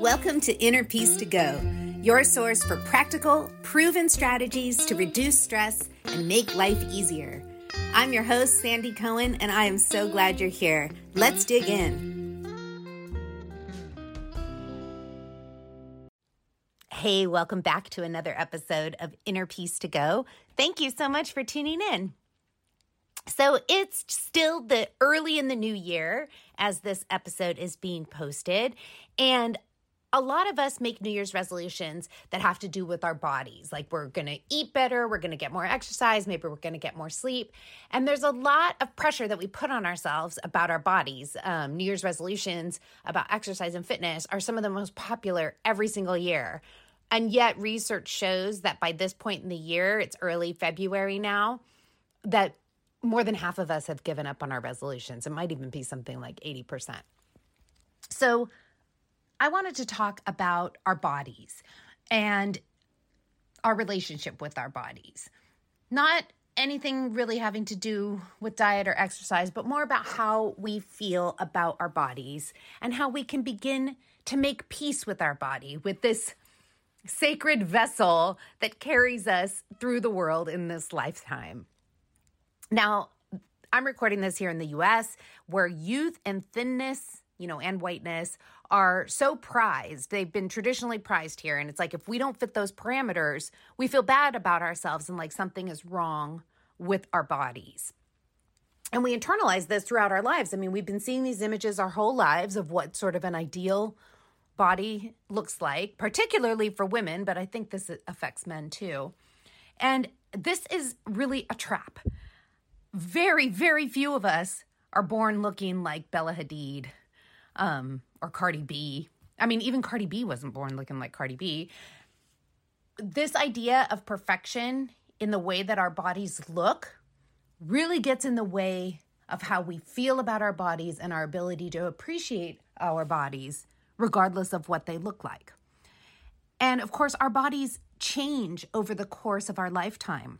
Welcome to Inner Peace to Go, your source for practical, proven strategies to reduce stress and make life easier. I'm your host, Sandy Cohen, and I am so glad you're here. Let's dig in. Hey, welcome back to another episode of Inner Peace to Go. Thank you so much for tuning in. So it's still the early in the new year as this episode is being posted. And a lot of us make New Year's resolutions that have to do with our bodies. Like we're going to eat better, we're going to get more exercise, maybe we're going to get more sleep. And there's a lot of pressure that we put on ourselves about our bodies. Um, New Year's resolutions about exercise and fitness are some of the most popular every single year. And yet, research shows that by this point in the year, it's early February now, that more than half of us have given up on our resolutions. It might even be something like 80%. So, I wanted to talk about our bodies and our relationship with our bodies. Not anything really having to do with diet or exercise, but more about how we feel about our bodies and how we can begin to make peace with our body, with this sacred vessel that carries us through the world in this lifetime. Now, I'm recording this here in the US where youth and thinness, you know, and whiteness are so prized. They've been traditionally prized here. And it's like if we don't fit those parameters, we feel bad about ourselves and like something is wrong with our bodies. And we internalize this throughout our lives. I mean, we've been seeing these images our whole lives of what sort of an ideal body looks like, particularly for women, but I think this affects men too. And this is really a trap. Very, very few of us are born looking like Bella Hadid um, or Cardi B. I mean, even Cardi B wasn't born looking like Cardi B. This idea of perfection in the way that our bodies look really gets in the way of how we feel about our bodies and our ability to appreciate our bodies, regardless of what they look like. And of course, our bodies change over the course of our lifetime.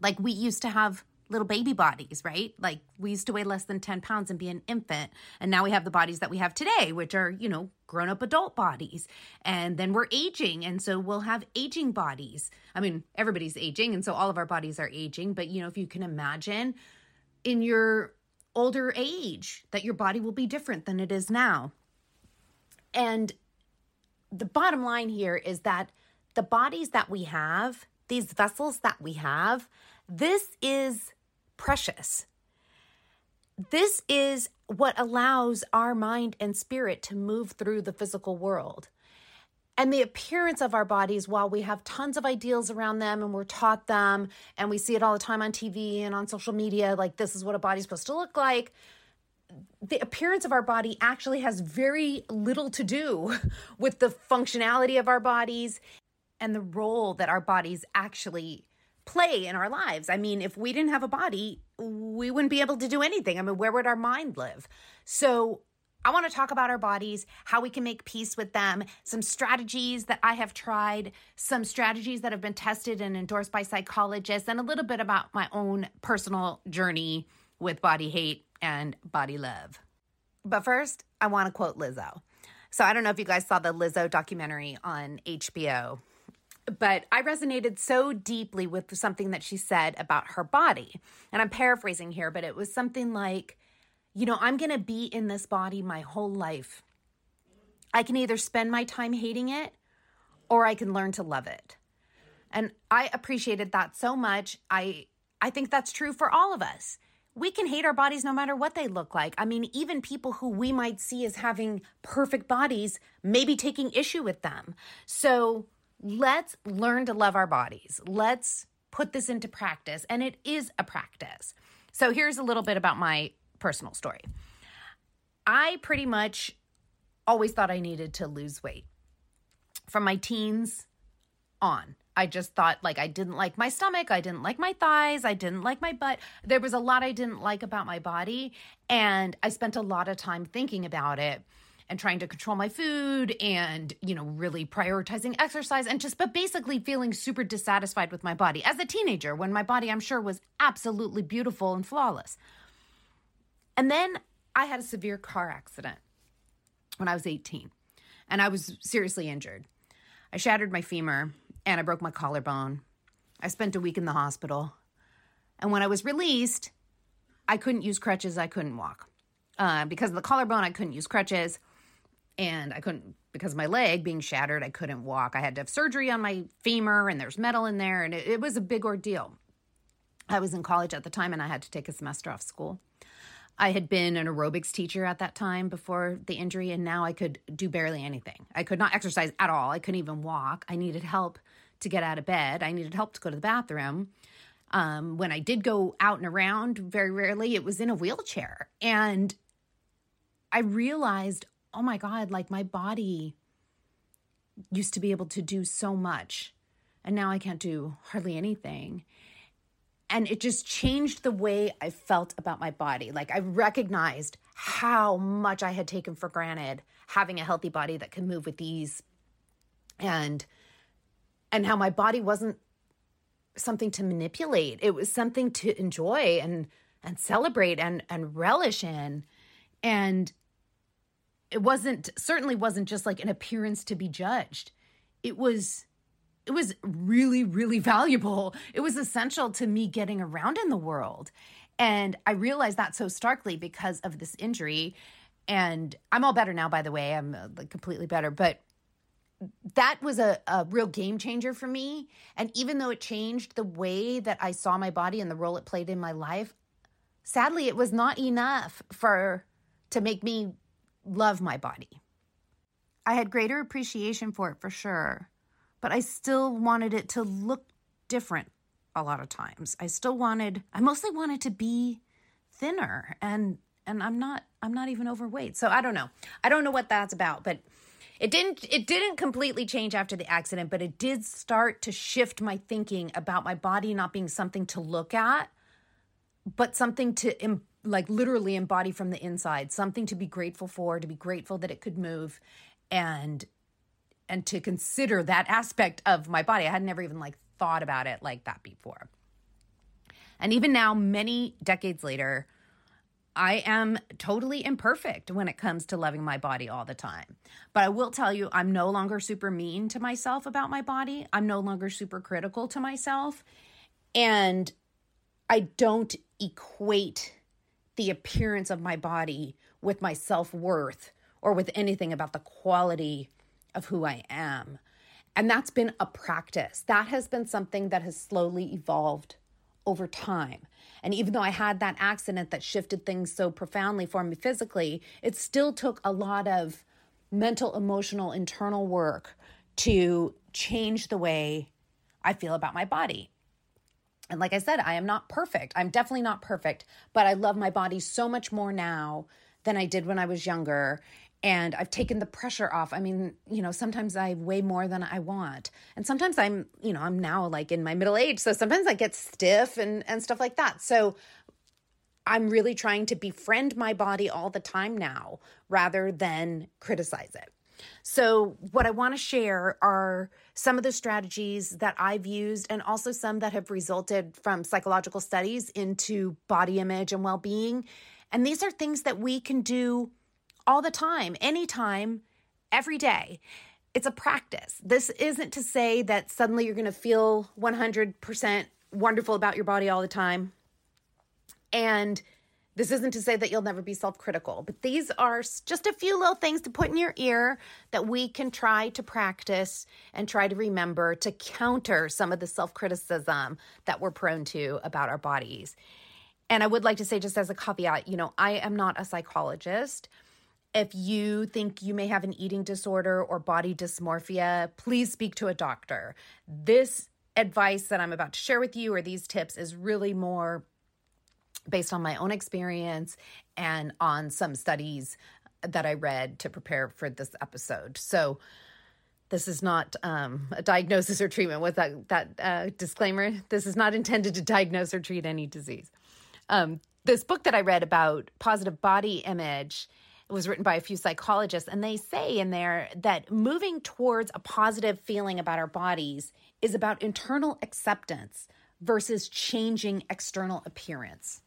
Like we used to have little baby bodies, right? Like we used to weigh less than 10 pounds and be an infant. And now we have the bodies that we have today, which are, you know, grown up adult bodies. And then we're aging. And so we'll have aging bodies. I mean, everybody's aging. And so all of our bodies are aging. But, you know, if you can imagine in your older age that your body will be different than it is now. And the bottom line here is that the bodies that we have, these vessels that we have, this is precious. This is what allows our mind and spirit to move through the physical world. And the appearance of our bodies, while we have tons of ideals around them and we're taught them and we see it all the time on TV and on social media, like this is what a body's supposed to look like, the appearance of our body actually has very little to do with the functionality of our bodies and the role that our bodies actually play in our lives. I mean, if we didn't have a body, we wouldn't be able to do anything. I mean, where would our mind live? So, I want to talk about our bodies, how we can make peace with them, some strategies that I have tried, some strategies that have been tested and endorsed by psychologists, and a little bit about my own personal journey with body hate and body love. But first, I want to quote Lizzo. So I don't know if you guys saw the Lizzo documentary on HBO but I resonated so deeply with something that she said about her body. And I'm paraphrasing here, but it was something like, you know, I'm going to be in this body my whole life. I can either spend my time hating it or I can learn to love it. And I appreciated that so much. I I think that's true for all of us. We can hate our bodies no matter what they look like. I mean, even people who we might see as having perfect bodies may be taking issue with them. So, let's learn to love our bodies. Let's put this into practice. And it is a practice. So here's a little bit about my personal story. I pretty much always thought I needed to lose weight from my teens on. I just thought like I didn't like my stomach, I didn't like my thighs, I didn't like my butt. There was a lot I didn't like about my body, and I spent a lot of time thinking about it and trying to control my food and, you know, really prioritizing exercise and just, but basically feeling super dissatisfied with my body as a teenager when my body, I'm sure, was absolutely beautiful and flawless. And then I had a severe car accident when I was 18. and I was seriously injured. I shattered my femur and I broke my collarbone. I spent a week in the hospital. And when I was released, I couldn't use crutches, I couldn't walk. Uh, because of the collarbone, I couldn't use crutches. And I couldn't, because my leg being shattered, I couldn't walk. I had to have surgery on my femur, and there's metal in there, and it, it was a big ordeal. I was in college at the time, and I had to take a semester off school. I had been an aerobics teacher at that time before the injury, and now I could do barely anything. I could not exercise at all. I couldn't even walk. I needed help to get out of bed. I needed help to go to the bathroom. Um, when I did go out and around, very rarely, it was in a wheelchair. And I realized, oh my God, like my body used to be able to do so much. And now I can't do hardly anything and it just changed the way I felt about my body. Like I recognized how much I had taken for granted having a healthy body that could move with ease and and how my body wasn't something to manipulate. It was something to enjoy and and celebrate and and relish in. And it wasn't certainly wasn't just like an appearance to be judged. It was it was really, really valuable. It was essential to me getting around in the world. And I realized that so starkly because of this injury. And I'm all better now, by the way. I'm uh, like completely better. But that was a, a real game changer for me. And even though it changed the way that I saw my body and the role it played in my life, sadly, it was not enough for to make me love my body. I had greater appreciation for it for sure but I still wanted it to look different a lot of times. I still wanted I mostly wanted to be thinner and and I'm not I'm not even overweight. So I don't know. I don't know what that's about, but it didn't it didn't completely change after the accident, but it did start to shift my thinking about my body not being something to look at, but something to like literally embody from the inside, something to be grateful for, to be grateful that it could move and and to consider that aspect of my body. I had never even like thought about it like that before. And even now, many decades later, I am totally imperfect when it comes to loving my body all the time. But I will tell you, I'm no longer super mean to myself about my body. I'm no longer super critical to myself. And I don't equate the appearance of my body with my self worth or with anything about the quality of who I am. And that's been a practice. That has been something that has slowly evolved over time. And even though I had that accident that shifted things so profoundly for me physically, it still took a lot of mental, emotional, internal work to change the way I feel about my body. And like I said, I am not perfect. I'm definitely not perfect, but I love my body so much more now than I did when I was younger and I've taken the pressure off. I mean, you know, sometimes I weigh more than I want. And sometimes I'm, you know, I'm now like in my middle age, so sometimes I get stiff and and stuff like that. So I'm really trying to befriend my body all the time now rather than criticize it. So, what I want to share are some of the strategies that I've used and also some that have resulted from psychological studies into body image and well being. And these are things that we can do all the time, anytime, every day. It's a practice. This isn't to say that suddenly you're going to feel 100% wonderful about your body all the time. And this isn't to say that you'll never be self critical, but these are just a few little things to put in your ear that we can try to practice and try to remember to counter some of the self criticism that we're prone to about our bodies. And I would like to say, just as a caveat, you know, I am not a psychologist. If you think you may have an eating disorder or body dysmorphia, please speak to a doctor. This advice that I'm about to share with you or these tips is really more based on my own experience and on some studies that I read to prepare for this episode. So, this is not um, a diagnosis or treatment. With that that uh, disclaimer, this is not intended to diagnose or treat any disease. Um, this book that I read about positive body image was written by a few psychologists, and they say in there that moving towards a positive feeling about our bodies is about internal acceptance versus changing external appearance.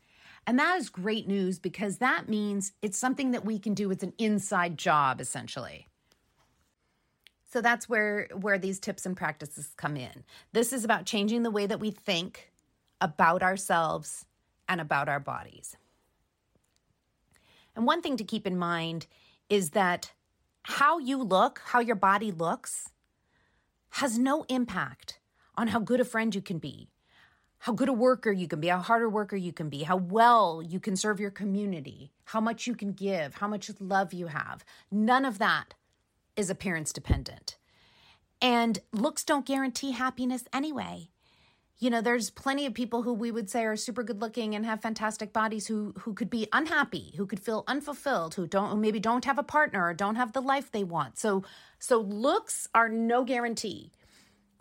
And that is great news because that means it's something that we can do. It's an inside job, essentially. So that's where where these tips and practices come in. This is about changing the way that we think about ourselves and about our bodies. And one thing to keep in mind is that how you look, how your body looks, has no impact on how good a friend you can be, how good a worker you can be, how hard a worker you can be, how well you can serve your community, how much you can give, how much love you have. None of that is appearance dependent. And looks don't guarantee happiness anyway. You know, there's plenty of people who we would say are super good looking and have fantastic bodies who who could be unhappy, who could feel unfulfilled, who don't who maybe don't have a partner or don't have the life they want. So so looks are no guarantee.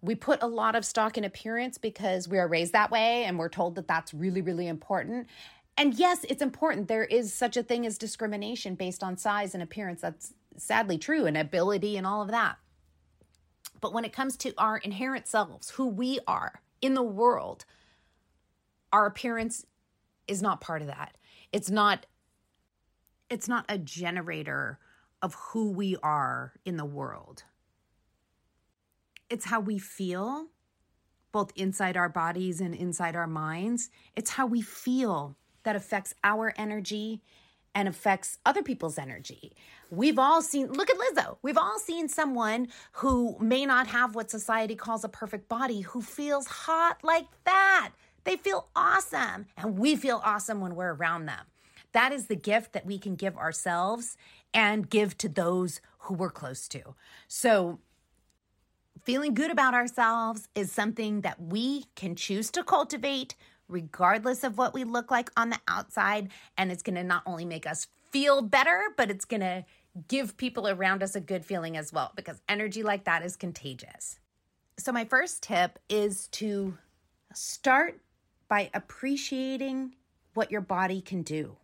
We put a lot of stock in appearance because we are raised that way and we're told that that's really really important. And yes, it's important. There is such a thing as discrimination based on size and appearance. That's sadly true and ability and all of that. But when it comes to our inherent selves, who we are in the world, our appearance is not part of that. It's not it's not a generator of who we are in the world. It's how we feel both inside our bodies and inside our minds. It's how we feel that affects our energy and affects other people's energy. We've all seen, look at Lizzo. We've all seen someone who may not have what society calls a perfect body who feels hot like that. They feel awesome, and we feel awesome when we're around them. That is the gift that we can give ourselves and give to those who we're close to. So, feeling good about ourselves is something that we can choose to cultivate regardless of what we look like on the outside. And it's going to not only make us feel better, but it's going to give people around us a good feeling as well because energy like that is contagious. So, my first tip is to start by appreciating what your body can do,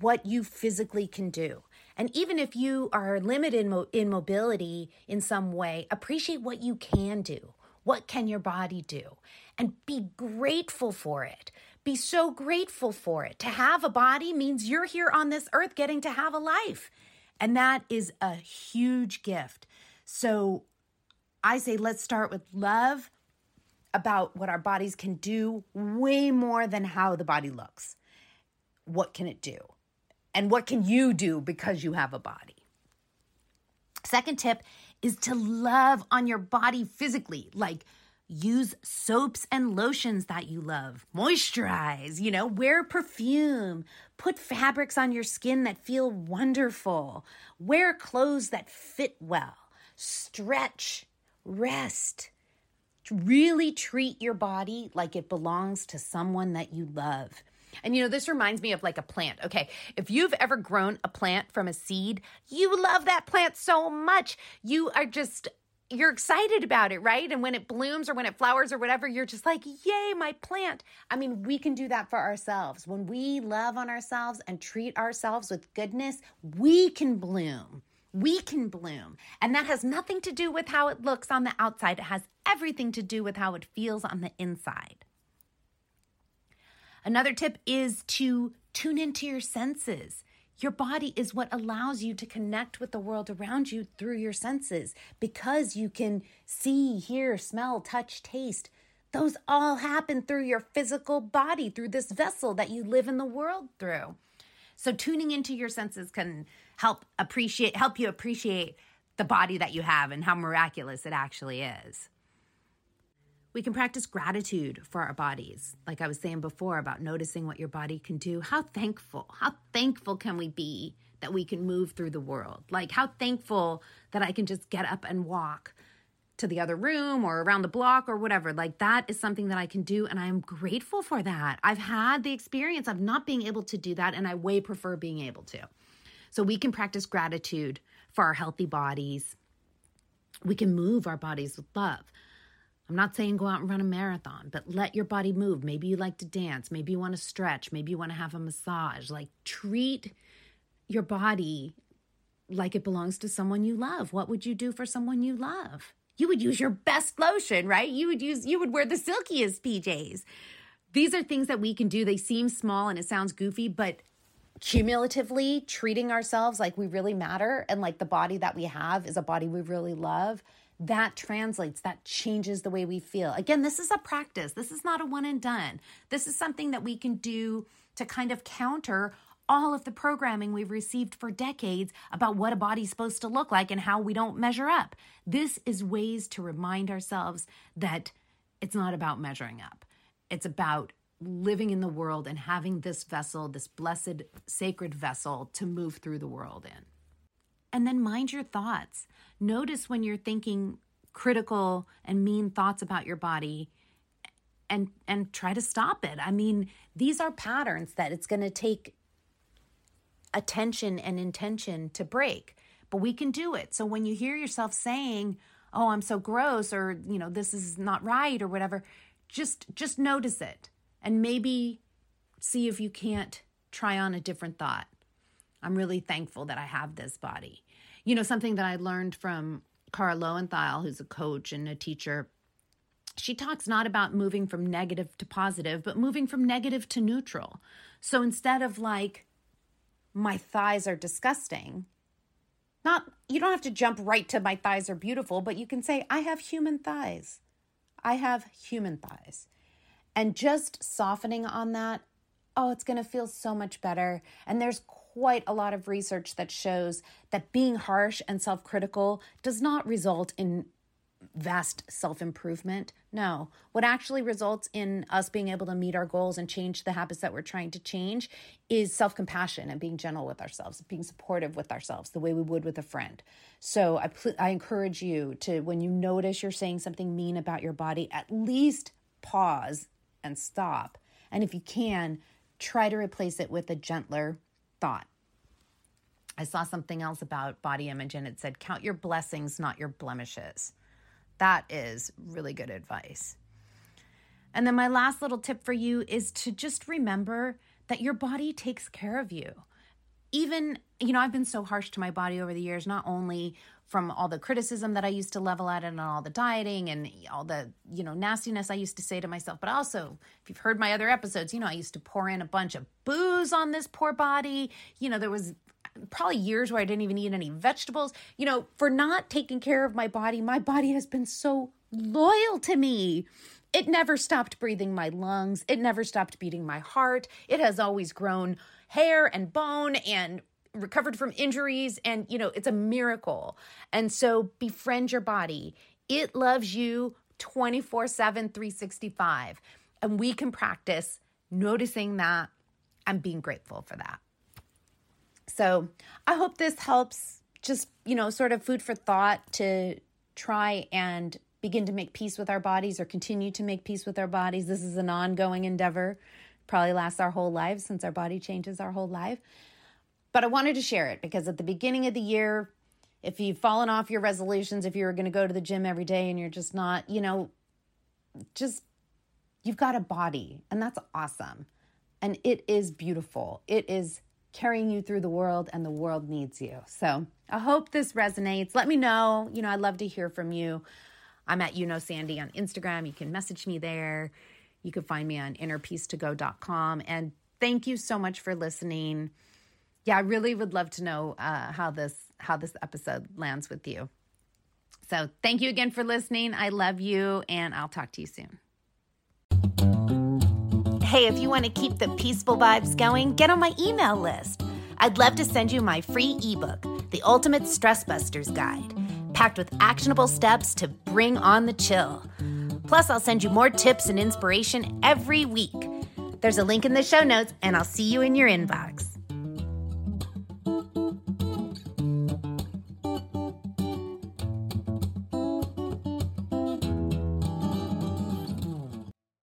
what you physically can do. And even if you are limited in, mo- in mobility in some way, appreciate what you can do. What can your body do? And be grateful for it. Be so grateful for it. To have a body means you're here on this earth getting to have a life. And that is a huge gift. So I say, let's start with love about what our bodies can do way more than how the body looks. What can it do? And what can you do because you have a body? Second tip is to love on your body physically. Like, use soaps and lotions that you love, moisturize, you know, wear perfume, put fabrics on your skin that feel wonderful, wear clothes that fit well, stretch, rest. Really treat your body like it belongs to someone that you love. And you know, this reminds me of like a plant. Okay, if you've ever grown a plant from a seed, you love that plant so much. You are just you're excited about it, right? And when it blooms or when it flowers or whatever, you're just like, yay, my plant. I mean, we can do that for ourselves. When we love on ourselves and treat ourselves with goodness, we can bloom. We can bloom. And that has nothing to do with how it looks on the outside, it has everything to do with how it feels on the inside. Another tip is to tune into your senses. Your body is what allows you to connect with the world around you through your senses because you can see, hear, smell, touch, taste. Those all happen through your physical body, through this vessel that you live in the world through. So tuning into your senses can help appreciate help you appreciate the body that you have and how miraculous it actually is. We can practice gratitude for our bodies. Like I was saying before about noticing what your body can do. How thankful, how thankful can we be that we can move through the world? Like how thankful that I can just get up and walk to the other room or around the block or whatever. Like that is something that I can do and I am grateful for that. I've had the experience of not being able to do that and I way prefer being able to. So we can practice gratitude for our healthy bodies. We can move our bodies with love. I'm not saying go out and run a marathon, but let your body move. Maybe you like to dance. Maybe you want to stretch. Maybe you want to have a massage. Like treat your body like it belongs to someone you love. What would you do for someone you love? You would use your best lotion, right? You would use you would wear the silkiest PJs. These are things that we can do. They seem small and it sounds goofy, but cumulatively treating ourselves like we really matter and like the body that we have is a body we really love, that translates, that changes the way we feel. Again, this is a practice. This is not a one and done. This is something that we can do to kind of counter all of the programming we've received for decades about what a body's supposed to look like and how we don't measure up. This is ways to remind ourselves that it's not about measuring up. It's about living in the world and having this vessel, this blessed sacred vessel to move through the world in. And then mind your thoughts. Notice when you're thinking critical and mean thoughts about your body and and try to stop it. I mean, these are patterns that it's going to take attention and intention to break, but we can do it. So when you hear yourself saying, "Oh, I'm so gross," or you know, "This is not right," or whatever, just just notice it and maybe see if you can't try on a different thought. I'm really thankful that I have this body. You know, something that I learned from Kara Loewentheil, who's a coach and a teacher, she talks not about moving from negative to positive, but moving from negative to neutral. So instead of like, my thighs are disgusting, not, you don't have to jump right to my thighs are beautiful, but you can say, I have human thighs. I have human thighs. And just softening on that, oh, it's going to feel so much better. And there's quite a lot of research that shows that being harsh and self critical does not result in vast self improvement. No, what actually results in us being able to meet our goals and change the habits that we're trying to change is self compassion and being gentle with ourselves, being supportive with ourselves, the way we would with a friend. So I, pl- I encourage you to, when you notice you're saying something mean about your body, at least pause and stop. And if you can, try to replace it with a gentler thought. I saw something else about body image and it said, Count your blessings, not your blemishes. That is really good advice. And then my last little tip for you is to just remember that your body takes care of you. Even, you know, I've been so harsh to my body over the years, not only from all the criticism that I used to level at it and all the dieting and all the, you know, nastiness I used to say to myself. But also, if you've heard my other episodes, you know, I used to pour in a bunch of booze on this poor body. You know, there was probably years where I didn't even eat any vegetables. You know, for not taking care of my body, my body has been so loyal to me. It never stopped breathing my lungs. It never stopped beating my heart. It has always grown hair and bone and recovered from injuries and you know it's a miracle. And so befriend your body. It loves you 24 7 365 and we can practice noticing that and being grateful for that. So i hope this helps just you know sort of food for thought to try and begin to make peace with our bodies or continue to make peace with our bodies. This is an ongoing endeavor. Probably lasts our whole lives since our body changes our whole life but I wanted to share it because at the beginning of the year, if you've fallen off your resolutions, if you're going to go to the gym every day and you're just not, you know, just you've got a body and that's awesome. And it is beautiful. It is carrying you through the world and the world needs you. So I hope this resonates. Let me know. You know, I'd love to hear from you. I'm at you know Sandy on Instagram. You can message me there. You can find me on innerpeacetogo.com. And thank you so much for listening yeah, I really would love to know uh, how this how this episode lands with you. So thank you again for listening. I love you, and I'll talk to you soon. Hey, if you want to keep the peaceful vibes going, get on my email list. I'd love to send you my free ebook, The Ultimate Stress Busters Guide, packed with actionable steps to bring on the chill. Plus, I'll send you more tips and inspiration every week. There's a link in the show notes, and I'll see you in your inbox.